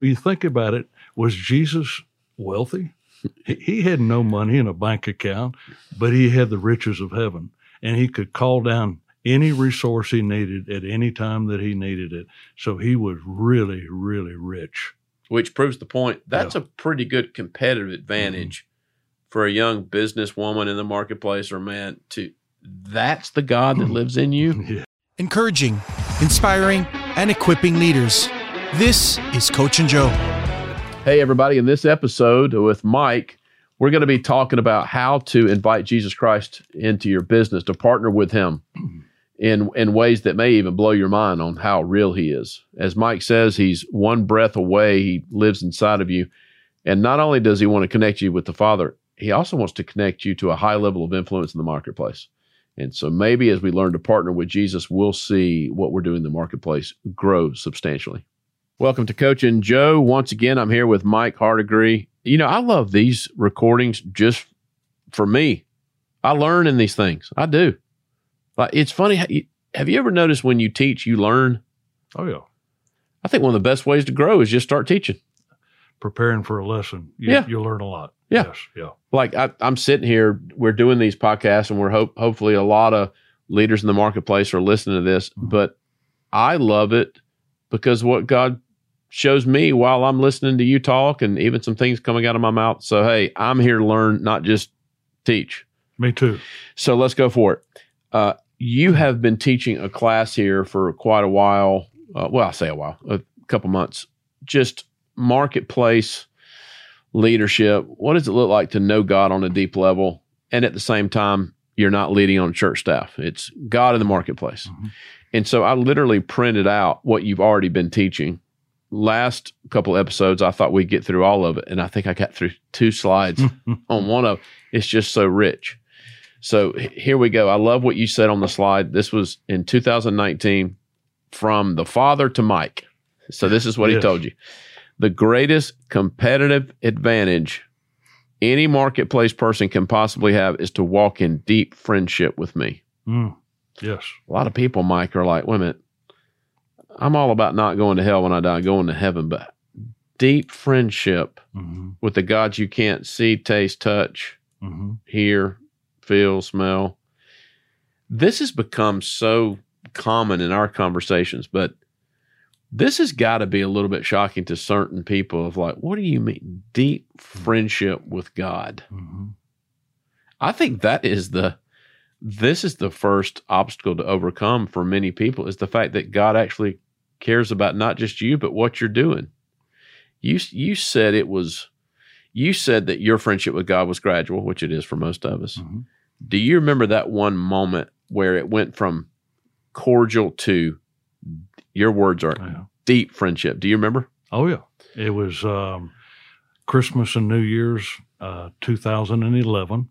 you think about it, was Jesus wealthy? he, he had no money in a bank account, but he had the riches of heaven, and he could call down any resource he needed at any time that he needed it. So he was really, really rich. Which proves the point. That's yeah. a pretty good competitive advantage mm-hmm. for a young businesswoman in the marketplace or man to that's the God that lives in you. Yeah. Encouraging, inspiring, and equipping leaders. This is Coach and Joe. Hey, everybody. In this episode with Mike, we're going to be talking about how to invite Jesus Christ into your business, to partner with him in, in ways that may even blow your mind on how real he is. As Mike says, he's one breath away, he lives inside of you. And not only does he want to connect you with the Father, he also wants to connect you to a high level of influence in the marketplace. And so maybe as we learn to partner with Jesus, we'll see what we're doing in the marketplace grow substantially. Welcome to Coach and Joe. Once again, I'm here with Mike Hardigree. You know, I love these recordings just for me. I learn in these things. I do. Like it's funny. Have you ever noticed when you teach, you learn? Oh yeah. I think one of the best ways to grow is just start teaching. Preparing for a lesson, you, yeah, you'll learn a lot. Yeah, yes, yeah. Like I, am sitting here, we're doing these podcasts, and we're hope hopefully a lot of leaders in the marketplace are listening to this. Mm-hmm. But I love it because what God shows me while I'm listening to you talk and even some things coming out of my mouth. So, hey, I'm here to learn, not just teach. Me too. So let's go for it. Uh, you have been teaching a class here for quite a while. Uh, well, I say a while, a couple months. Just marketplace leadership. What does it look like to know God on a deep level? And at the same time, you're not leading on church staff. It's God in the marketplace. Mm-hmm. And so I literally printed out what you've already been teaching last couple episodes, I thought we'd get through all of it, and I think I got through two slides on one of. It's just so rich. So here we go. I love what you said on the slide. This was in 2019 from the father to Mike. So this is what yes. he told you. The greatest competitive advantage any marketplace person can possibly have is to walk in deep friendship with me. Mm. Yes. A lot of people, Mike, are like, wait a minute, I'm all about not going to hell when I die, going to heaven, but deep friendship mm-hmm. with the gods you can't see, taste, touch, mm-hmm. hear, feel, smell. This has become so common in our conversations, but this has got to be a little bit shocking to certain people of like, what do you mean deep friendship with God? Mm-hmm. I think that is the this is the first obstacle to overcome for many people is the fact that God actually cares about not just you but what you're doing. You you said it was you said that your friendship with God was gradual, which it is for most of us. Mm-hmm. Do you remember that one moment where it went from cordial to your words are yeah. deep friendship? Do you remember? Oh yeah, it was um, Christmas and New Year's, uh, 2011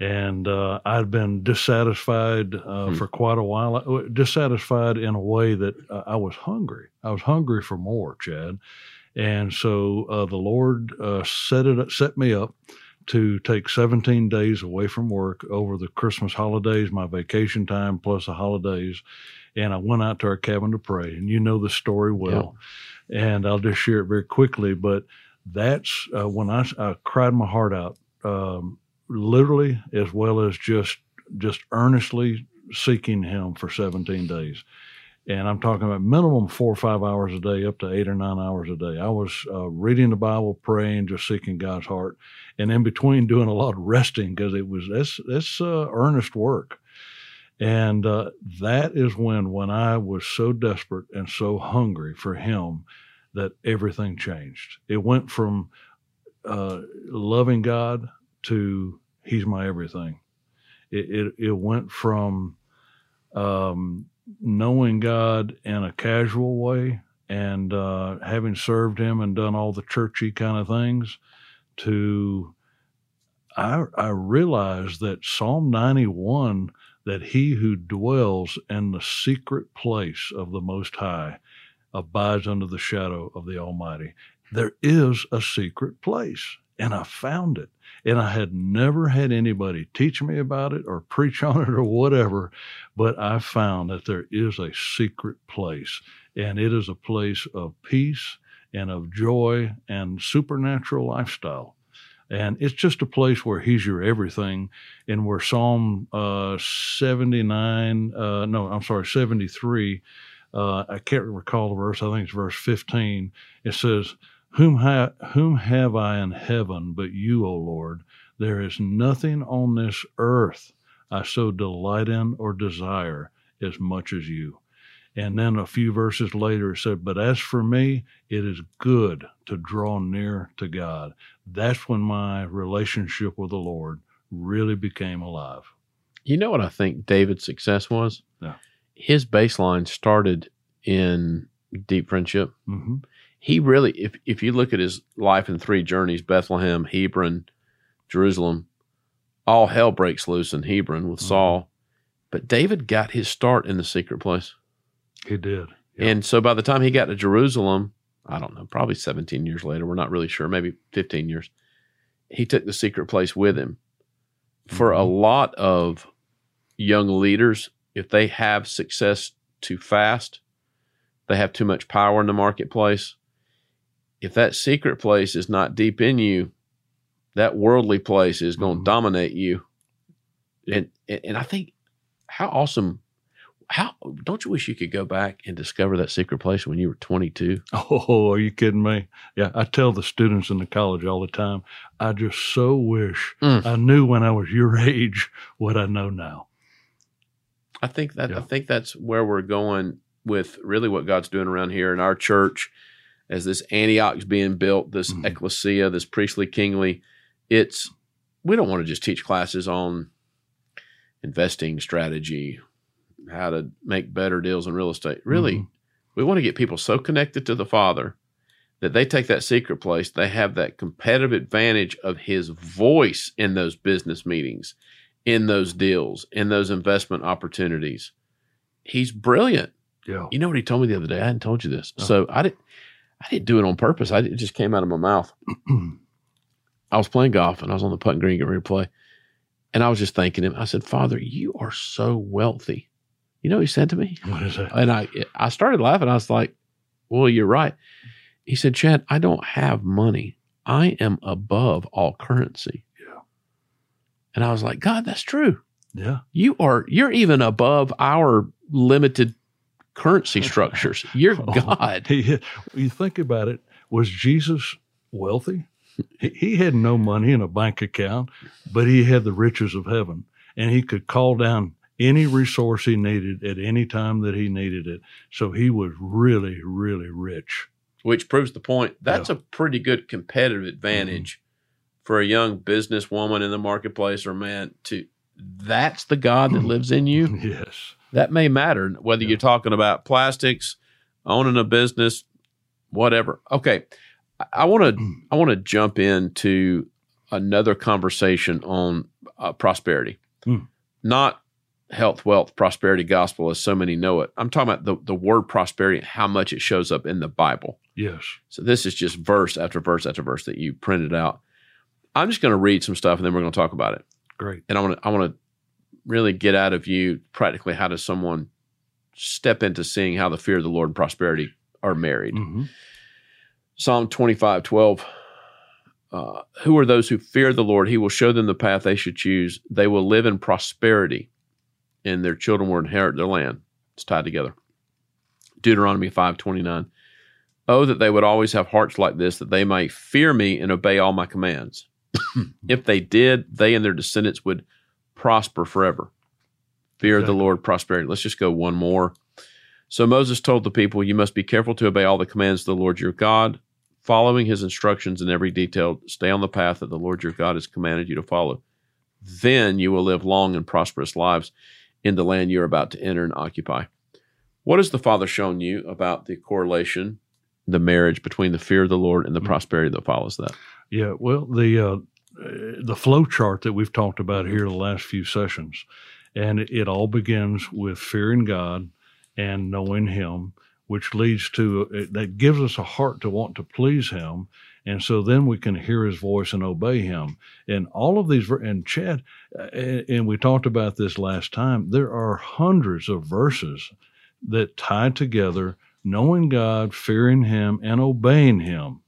and uh, I'd been dissatisfied uh, hmm. for quite a while. Uh, dissatisfied in a way that uh, I was hungry. I was hungry for more, Chad, and so uh, the Lord uh, set it set me up to take 17 days away from work over the Christmas holidays, my vacation time plus the holidays, and I went out to our cabin to pray. And you know the story well, yeah. and I'll just share it very quickly. But that's when I, I cried my heart out. Um, literally as well as just just earnestly seeking him for 17 days. And i'm talking about minimum four or five hours a day up to eight or nine hours a day. I was uh, reading the bible praying just seeking god's heart. And in between doing a lot of resting because it was that's that's uh, earnest work. And uh, that is when when i was so desperate and so hungry for him that everything changed. It went from uh, loving god to he's my everything. It it, it went from um, knowing God in a casual way and uh, having served Him and done all the churchy kind of things to I I realized that Psalm ninety one that he who dwells in the secret place of the Most High abides under the shadow of the Almighty. There is a secret place, and I found it. And I had never had anybody teach me about it or preach on it or whatever, but I found that there is a secret place, and it is a place of peace and of joy and supernatural lifestyle. And it's just a place where He's your everything. And where Psalm uh, 79, uh, no, I'm sorry, 73, uh, I can't recall the verse, I think it's verse 15. It says, whom, ha- whom have I in heaven but you, O Lord? There is nothing on this earth I so delight in or desire as much as you. And then a few verses later, it said, But as for me, it is good to draw near to God. That's when my relationship with the Lord really became alive. You know what I think David's success was? Yeah. His baseline started in deep friendship. Mm-hmm. He really, if, if you look at his life in three journeys Bethlehem, Hebron, Jerusalem, all hell breaks loose in Hebron with Mhm. Saul. But David got his start in the secret place. He did. Yeah. And so by the time he got to Jerusalem, I don't know, probably 17 years later, we're not really sure, maybe 15 years, he took the secret place with him. For a Mhm. lot of young leaders, if they have success too fast, they have too much power in the marketplace. If that secret place is not deep in you, that worldly place is going to Mhm. dominate you. And, and I think how awesome how don't you wish you could go back and discover that secret place when you were 22 Oh, are you kidding me? Yeah, I tell the students in the college all the time, I just so wish Mm. I knew when I was your age what I know now. i think that i think that's where we're going with really what god's doing around here in our church as this antioch's being built this Mhm. ecclesia this priestly kingly it's we don't want to just teach classes on investing strategy how to make better deals in real estate really Mhm. we want to get people so connected to the father that they take that secret place they have that competitive advantage of his voice in those business meetings in those deals in those investment opportunities he's brilliant Yeah. you know what he told me the other day i hadn't told you this Oh. so i didn't i didn't do it on purpose I, it just came out of my mouth i was playing golf and i was on the putting green getting ready to play and i was just thanking him i said father you are so wealthy you know what he said to me what is that? and I I started laughing. I was like, "Well, you're right." He said, "Chad, I don't have money. I am above all currency." Yeah. And I was like, "God, that's true. Yeah. You are. You're even above our limited currency structures. You're Oh. God." He, you think about it, was Jesus wealthy? He, he had no money in a bank account, but he had the riches of heaven, and he could call down any resource he needed at any time that he needed it. So he was really, really rich. Which proves the point. That's a pretty good competitive mm-hmm. advantage for a young businesswoman in the marketplace or man to. That's the God that lives in you. Yes. That may matter whether Yeah. you're talking about plastics owning a business whatever okay i want to i want to jump into another conversation on uh, prosperity Hmm. not health wealth prosperity gospel as so many know it i'm talking about the, the word prosperity and how much it shows up in the bible Yes. so this is just verse after verse after verse that you printed out i'm just going to read some stuff and then we're going to talk about it Great. and I want to I want to really get out of you practically how does someone step into seeing how the fear of the Lord and prosperity are married. hmm Psalm 25, 12. Uh, who are those who fear the Lord? He will show them the path they should choose. They will live in prosperity, and their children will inherit their land. It's tied together. Deuteronomy 5, 29. Oh, that they would always have hearts like this, that they might fear me and obey all my commands. if they did, they and their descendants would prosper forever. Fear of the Lord, prosperity. Let's just go one more. So Moses told the people, You must be careful to obey all the commands of the Lord your God, following his instructions in every detail. Stay on the path that the Lord your God has commanded you to follow. Then you will live long and prosperous lives in the land you're about to enter and occupy. What has the Father shown you about the correlation, the marriage between the fear of the Lord and the Mhm. prosperity that follows that? Yeah, well, the uh, the flow chart that we've talked about here the last few sessions, and it, all begins with fearing God and knowing Him, which leads to uh, that gives us a heart to want to please Him, and so then we can hear His voice and obey Him. And all of these, and Chad, uh, and we talked about this last time. There are hundreds of verses that tie together knowing God, fearing Him, and obeying Him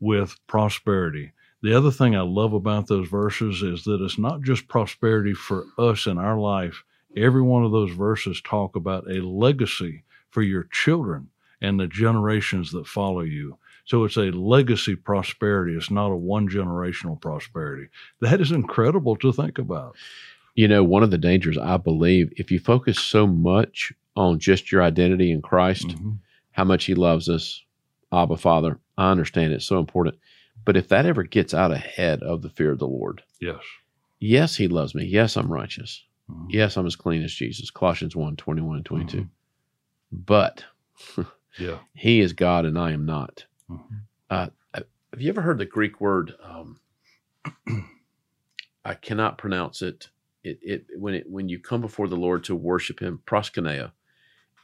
with prosperity. The other thing I love about those verses is that it's not just prosperity for us in our life. Every one of those verses talk about a legacy for your children and the generations that follow you. So it's a legacy prosperity. It's not a one generational prosperity. That is incredible to think about. You know, one of the dangers, I believe, if you focus so much on just your identity in Christ, mm-hmm. how much He loves us, Abba Father, I understand it's so important. But if that ever gets out ahead of the fear of the Lord, yes, yes, He loves me. Yes, I'm righteous. Mm-hmm. Yes, I'm as clean as Jesus. Colossians 1 21 and 22. Mm-hmm. But yeah, He is God and I am not. Mm-hmm. Uh, have you ever heard the Greek word? Um, I cannot pronounce it. It, it when it when you come before the Lord to worship Him, proskuneo.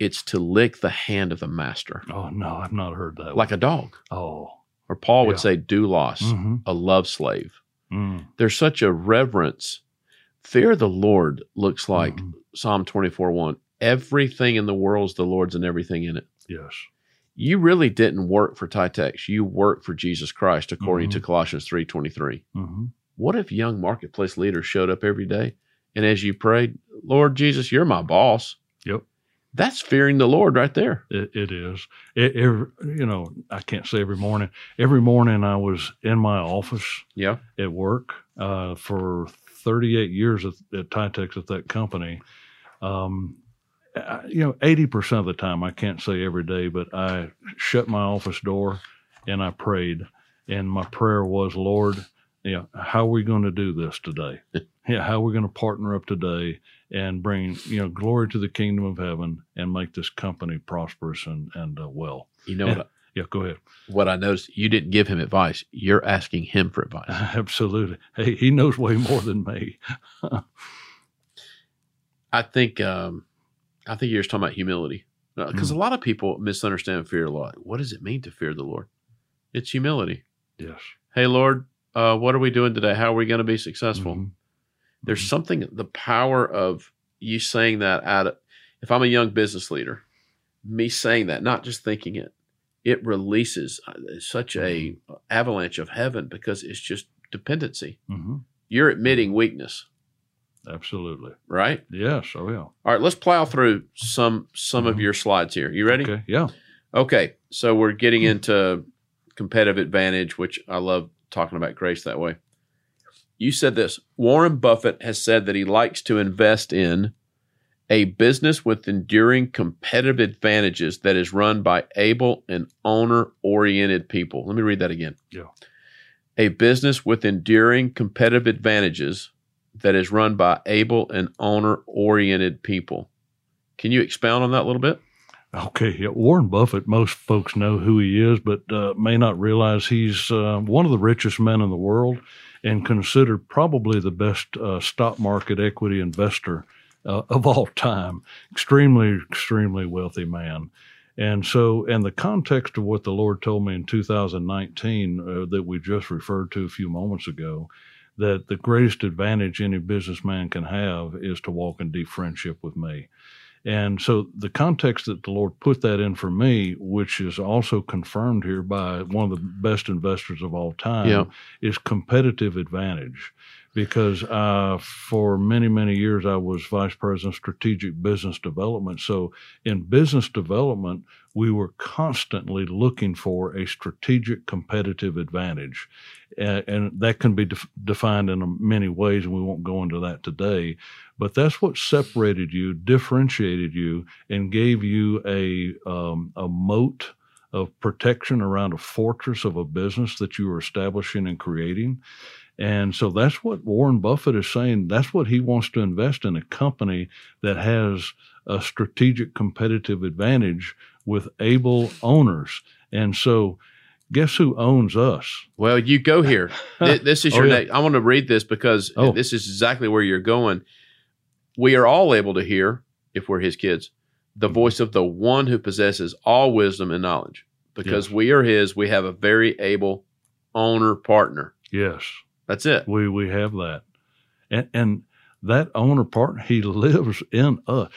It's to lick the hand of the master. Oh no, I've not heard that. Like one. a dog. Oh, or Paul would yeah. say doulos, mm-hmm. a love slave. Mm. There's such a reverence. Fear of the Lord looks like mm-hmm. Psalm 24 1. Everything in the world is the Lord's and everything in it. Yes. You really didn't work for Titex. You worked for Jesus Christ, according mm-hmm. to Colossians 3 23. Mm-hmm. What if young marketplace leaders showed up every day and as you prayed, Lord Jesus, you're my boss? That's fearing the Lord right there. it, it is. It, every, you know, I can't say every morning. Every morning I was in my office yeah. at work uh, for 38 years at, at Titex at that company. Um, I, you know, 80% of the time, I can't say every day, but I shut my office door and I prayed. And my prayer was, Lord, yeah, how are we going to do this today? yeah, how we're going to partner up today and bring you know glory to the kingdom of heaven and make this company prosperous and and uh, well? You know and, what? I, yeah, go ahead. What I noticed, you didn't give him advice. You're asking him for advice. Absolutely. Hey, he knows way more than me. I think um, I think you're just talking about humility because uh, mm. a lot of people misunderstand fear a lot. What does it mean to fear the Lord? It's humility. Yes. Hey, Lord, uh, what are we doing today? How are we going to be successful? Mm-hmm. There's mm-hmm. something, the power of you saying that out of, if I'm a young business leader, me saying that, not just thinking it, it releases uh, such a mm-hmm. avalanche of heaven because it's just dependency. Mm-hmm. You're admitting weakness. Absolutely. Right? Yes. Oh yeah. All right. Let's plow through some some of mm-hmm. your slides here. You ready? Okay. Yeah. Okay. So we're getting into competitive advantage, which I love talking about grace that way. You said this Warren Buffett has said that he likes to invest in a business with enduring competitive advantages that is run by able and owner oriented people. Let me read that again. Yeah. A business with enduring competitive advantages that is run by able and owner oriented people. Can you expound on that a little bit? Okay, yeah, Warren Buffett, most folks know who he is, but uh, may not realize he's uh, one of the richest men in the world and considered probably the best uh, stock market equity investor uh, of all time. Extremely, extremely wealthy man. And so, in the context of what the Lord told me in 2019 uh, that we just referred to a few moments ago, that the greatest advantage any businessman can have is to walk in deep friendship with me. And so the context that the Lord put that in for me, which is also confirmed here by one of the best investors of all time, yeah. is competitive advantage. Because for many, many years, I was vice president of strategic business development. So in business development, we were constantly looking for a strategic competitive advantage. and that can be def- defined in many ways, and we won't go into that today. But that's what separated you, differentiated you, and gave you a um, a moat of protection around a fortress of a business that you were establishing and creating. And so that's what Warren Buffett is saying. That's what he wants to invest in a company that has a strategic competitive advantage with able owners. And so, guess who owns us? Well, you go here. this is oh, your oh, yeah. I want to read this because oh. this is exactly where you're going we are all able to hear, if we're his kids, the mm-hmm. voice of the one who possesses all wisdom and knowledge. Because yes. we are his, we have a very able owner partner. Yes. That's it. We we have that. And and that owner partner, he lives in us.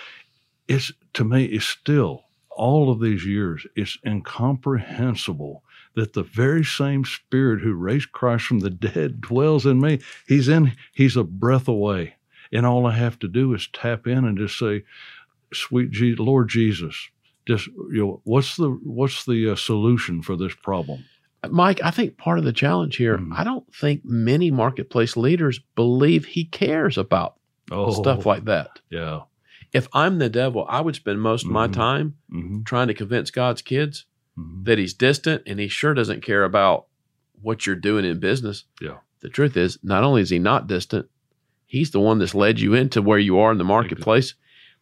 It's to me, it's still all of these years, it's incomprehensible that the very same spirit who raised Christ from the dead dwells in me. He's in, he's a breath away. And all I have to do is tap in and just say, sweet Lord Jesus, just, you know, what's the, what's the uh, solution for this problem? Mike, I think part of the challenge here, mm. I don't think many marketplace leaders believe he cares about oh, stuff like that. Yeah. If I'm the devil, I would spend most of my mm-hmm. time mm-hmm. trying to convince God's kids mm-hmm. that he's distant and he sure doesn't care about what you're doing in business. Yeah. The truth is, not only is he not distant, he's the one that's led you into where you are in the marketplace,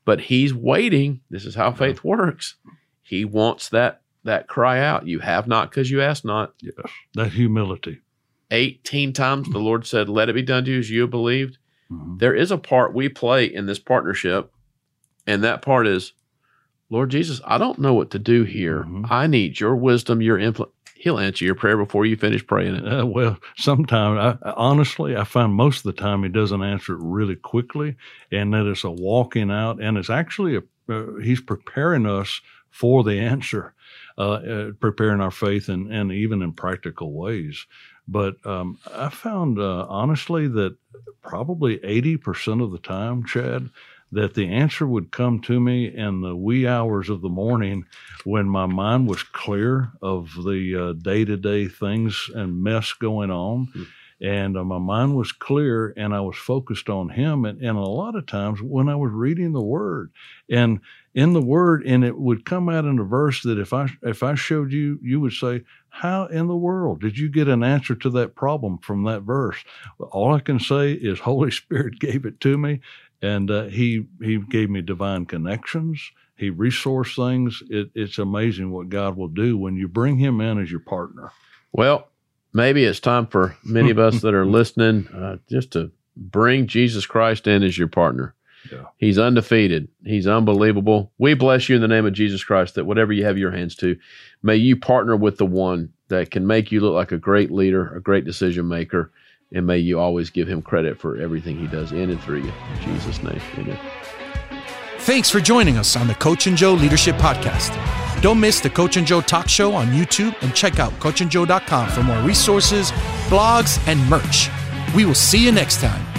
but he's waiting. This is how faith works. He wants that that cry out. You have not because you ask not. Yes. That humility. 18 times the Lord said, Let it be done to you as you have believed. Mm-hmm. There is a part we play in this partnership, and that part is, Lord Jesus, I don't know what to do here. Mm-hmm. I need your wisdom, your input. He'll answer your prayer before you finish praying it. Uh, well, sometimes, I, honestly, I find most of the time he doesn't answer it really quickly, and that it's a walking out, and it's actually a, uh, he's preparing us for the answer, uh, uh, preparing our faith, and, and even in practical ways. But um, I found uh, honestly that probably 80% of the time, Chad, that the answer would come to me in the wee hours of the morning when my mind was clear of the day to day things and mess going on. Mm-hmm. And uh, my mind was clear and I was focused on Him. And, and a lot of times when I was reading the Word and in the Word, and it would come out in a verse that if I if I showed you, you would say, "How in the world did you get an answer to that problem from that verse?" All I can say is Holy Spirit gave it to me, and uh, he he gave me divine connections. He resourced things. It, it's amazing what God will do when you bring Him in as your partner. Well, maybe it's time for many of us that are listening uh, just to bring Jesus Christ in as your partner. Yeah. He's undefeated. He's unbelievable. We bless you in the name of Jesus Christ that whatever you have your hands to, may you partner with the one that can make you look like a great leader, a great decision maker, and may you always give him credit for everything he does in and through you. In Jesus' name, amen. Thanks for joining us on the Coach and Joe Leadership Podcast. Don't miss the Coach and Joe Talk Show on YouTube and check out coachandjoe.com for more resources, blogs, and merch. We will see you next time.